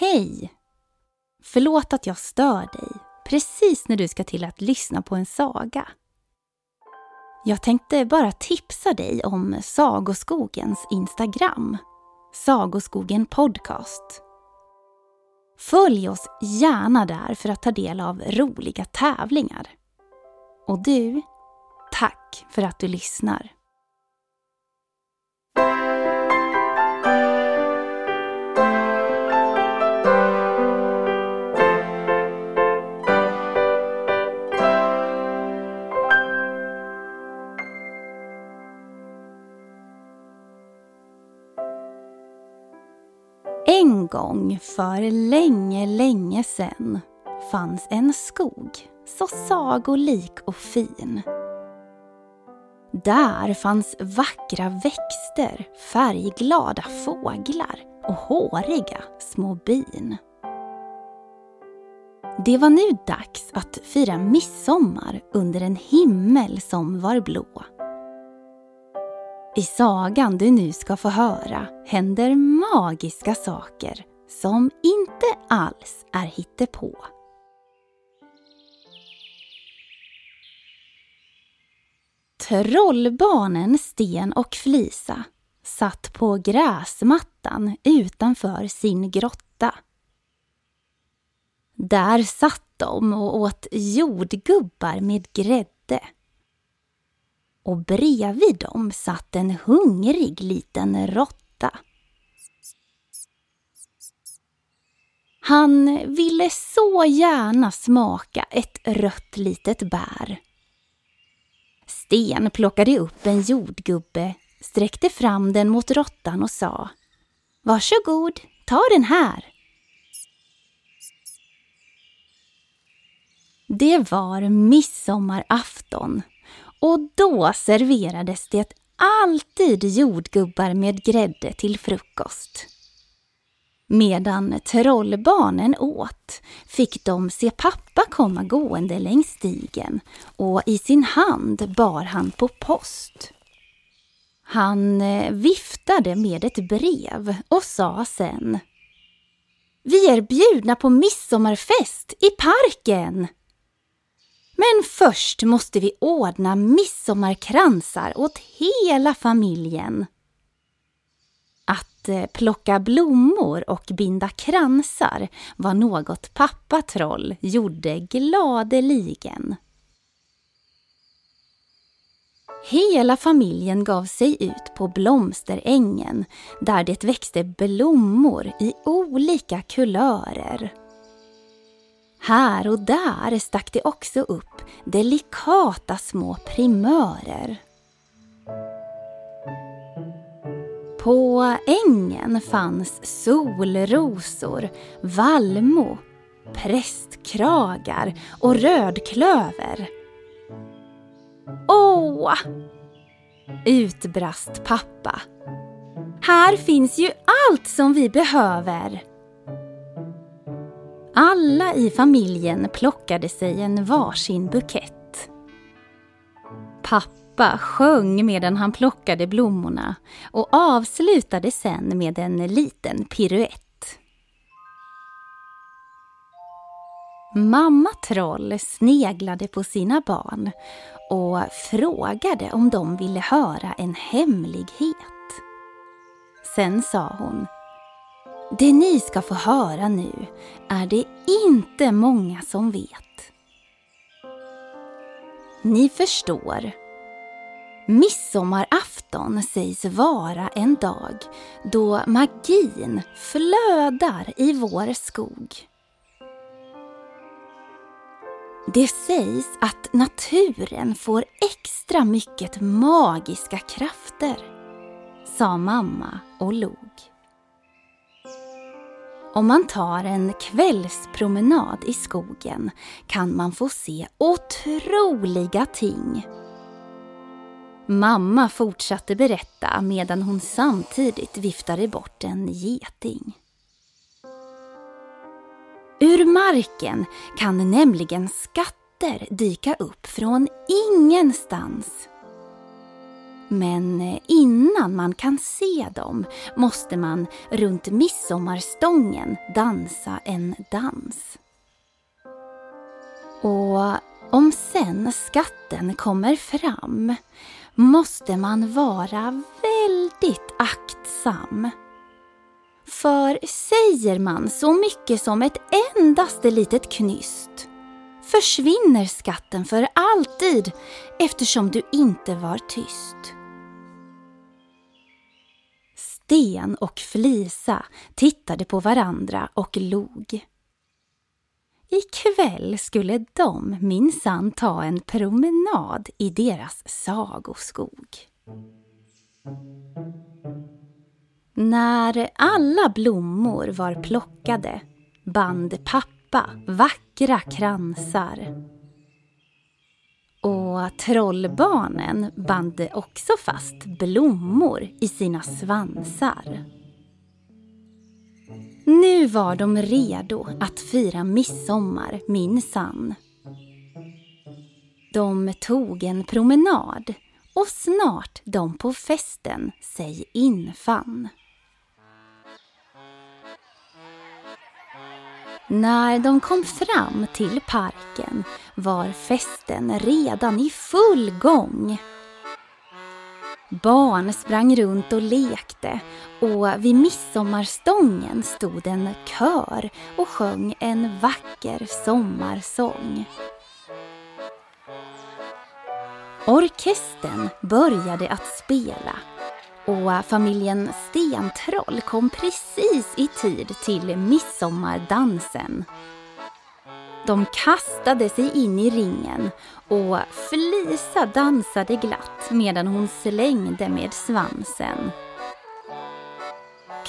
Hej! Förlåt att jag stör dig precis när du ska till att lyssna på en saga. Jag tänkte bara tipsa dig om Sagoskogens Instagram, Sagoskogen Podcast. Följ oss gärna där för att ta del av roliga tävlingar. Och du, tack för att du lyssnar. En gång för länge, länge sen fanns en skog så sagolik och fin. Där fanns vackra växter, färgglada fåglar och håriga små bin. Det var nu dags att fira midsommar under en himmel som var blå. I sagan du nu ska få höra händer magiska saker som inte alls är hittepå. Trollbarnen Sten och Flisa satt på gräsmattan utanför sin grotta. Där satt de och åt jordgubbar med grädde och bredvid dem satt en hungrig liten råtta. Han ville så gärna smaka ett rött litet bär. Sten plockade upp en jordgubbe, sträckte fram den mot råttan och sa Varsågod, ta den här. Det var midsommarafton och då serverades det alltid jordgubbar med grädde till frukost. Medan trollbarnen åt fick de se pappa komma gående längs stigen och i sin hand bar han på post. Han eh, viftade med ett brev och sa sen Vi är bjudna på midsommarfest i parken! Men först måste vi ordna midsommarkransar åt hela familjen. Att eh, plocka blommor och binda kransar var något pappa Troll gjorde gladeligen. Hela familjen gav sig ut på blomsterängen där det växte blommor i olika kulörer. Här och där stack det också upp delikata små primörer. På ängen fanns solrosor, vallmo, prästkragar och rödklöver. Åh! utbrast pappa. Här finns ju allt som vi behöver! Alla i familjen plockade sig en varsin bukett. Pappa sjöng medan han plockade blommorna och avslutade sen med en liten piruett. Mamma Troll sneglade på sina barn och frågade om de ville höra en hemlighet. Sen sa hon det ni ska få höra nu är det inte många som vet. Ni förstår. Midsommarafton sägs vara en dag då magin flödar i vår skog. Det sägs att naturen får extra mycket magiska krafter, sa mamma och log. Om man tar en kvällspromenad i skogen kan man få se otroliga ting. Mamma fortsatte berätta medan hon samtidigt viftade bort en geting. Ur marken kan nämligen skatter dyka upp från ingenstans. Men eh, innan man kan se dem måste man runt midsommarstången dansa en dans. Och om sen skatten kommer fram måste man vara väldigt aktsam. För säger man så mycket som ett endaste litet knyst försvinner skatten för alltid eftersom du inte var tyst. Sten och Flisa tittade på varandra och log. I kväll skulle de minsann ta en promenad i deras sagoskog. När alla blommor var plockade band pappa vackra kransar. Och trollbarnen band också fast blommor i sina svansar. Nu var de redo att fira midsommar minsann. De tog en promenad och snart de på festen sig infann. När de kom fram till parken var festen redan i full gång. Barn sprang runt och lekte och vid midsommarstången stod en kör och sjöng en vacker sommarsång. Orkestern började att spela och eh, familjen Stentroll kom precis i tid till midsommardansen. De kastade sig in i ringen och Flisa dansade glatt medan hon slängde med svansen.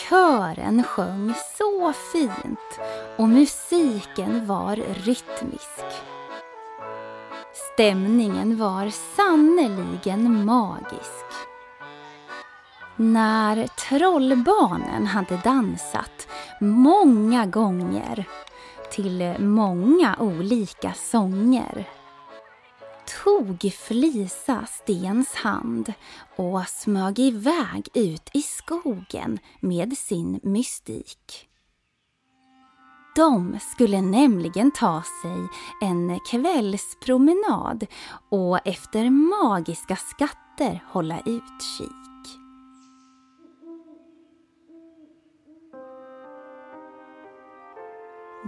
Kören sjöng så fint och musiken var rytmisk. Stämningen var sannerligen magisk. När trollbarnen hade dansat många gånger till många olika sånger tog Flisa Stens hand och smög iväg ut i skogen med sin mystik. De skulle nämligen ta sig en kvällspromenad och efter magiska skatter hålla utkik.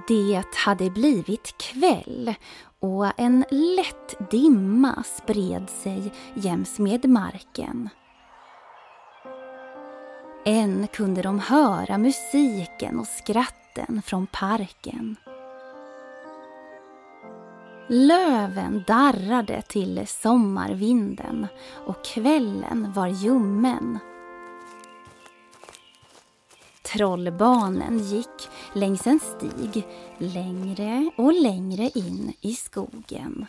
Det hade blivit kväll och en lätt dimma spred sig jäms med marken. Än kunde de höra musiken och skratten från parken. Löven darrade till sommarvinden och kvällen var ljummen Trollbarnen gick längs en stig längre och längre in i skogen.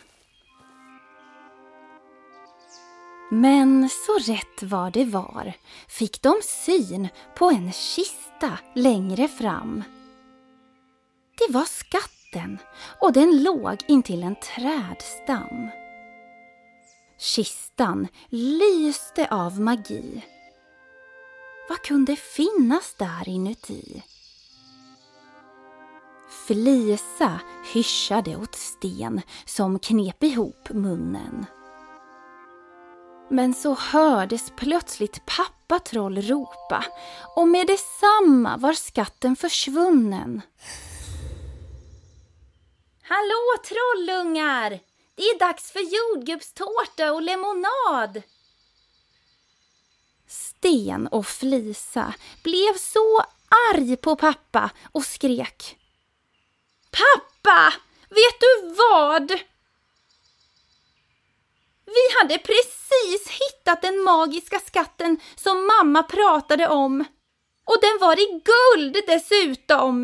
Men så rätt vad det var fick de syn på en kista längre fram. Det var skatten och den låg intill en trädstam. Kistan lyste av magi vad kunde finnas där inuti? Flisa hyschade åt Sten som knep ihop munnen. Men så hördes plötsligt pappa Troll ropa och med detsamma var skatten försvunnen. Hallå trollungar! Det är dags för jordgubbstårta och lemonad! Sten och Flisa blev så arg på pappa och skrek. Pappa! Vet du vad? Vi hade precis hittat den magiska skatten som mamma pratade om. Och den var i guld dessutom.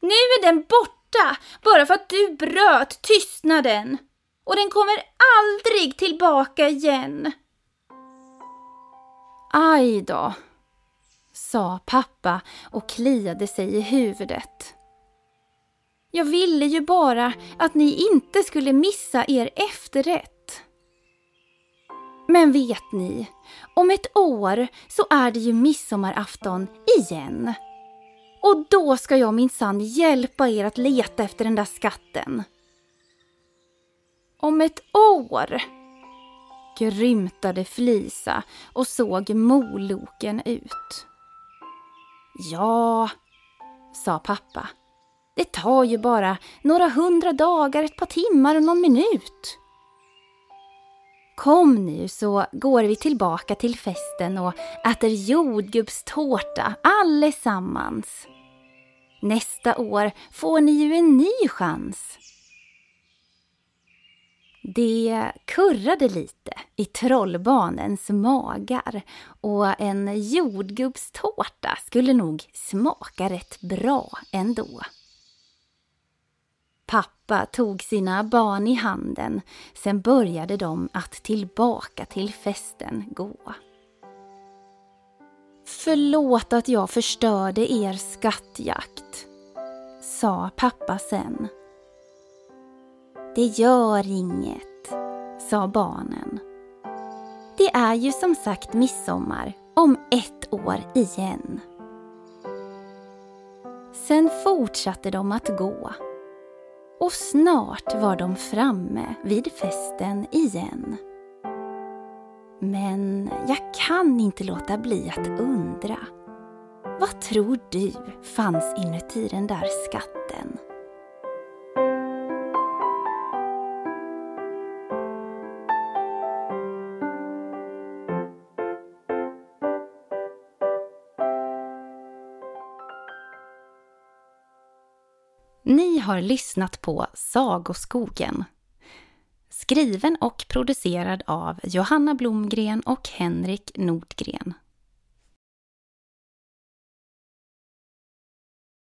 Nu är den borta bara för att du bröt tystnaden. Och den kommer aldrig tillbaka igen. Aj då, sa pappa och kliade sig i huvudet. Jag ville ju bara att ni inte skulle missa er efterrätt. Men vet ni, om ett år så är det ju midsommarafton igen. Och då ska jag minsann hjälpa er att leta efter den där skatten. Om ett år, grymtade Flisa och såg moloken ut. Ja, sa pappa. Det tar ju bara några hundra dagar, ett par timmar och någon minut. Kom nu så går vi tillbaka till festen och äter jordgubbstårta allesammans. Nästa år får ni ju en ny chans. Det kurrade lite i trollbarnens magar och en jordgubbstårta skulle nog smaka rätt bra ändå. Pappa tog sina barn i handen, sen började de att tillbaka till festen gå. Förlåt att jag förstörde er skattjakt, sa pappa sen. Det gör inget, sa barnen. Det är ju som sagt midsommar om ett år igen. Sen fortsatte de att gå och snart var de framme vid festen igen. Men jag kan inte låta bli att undra. Vad tror du fanns inuti den där skatten? Ni har lyssnat på Sagoskogen. Skriven och producerad av Johanna Blomgren och Henrik Nordgren.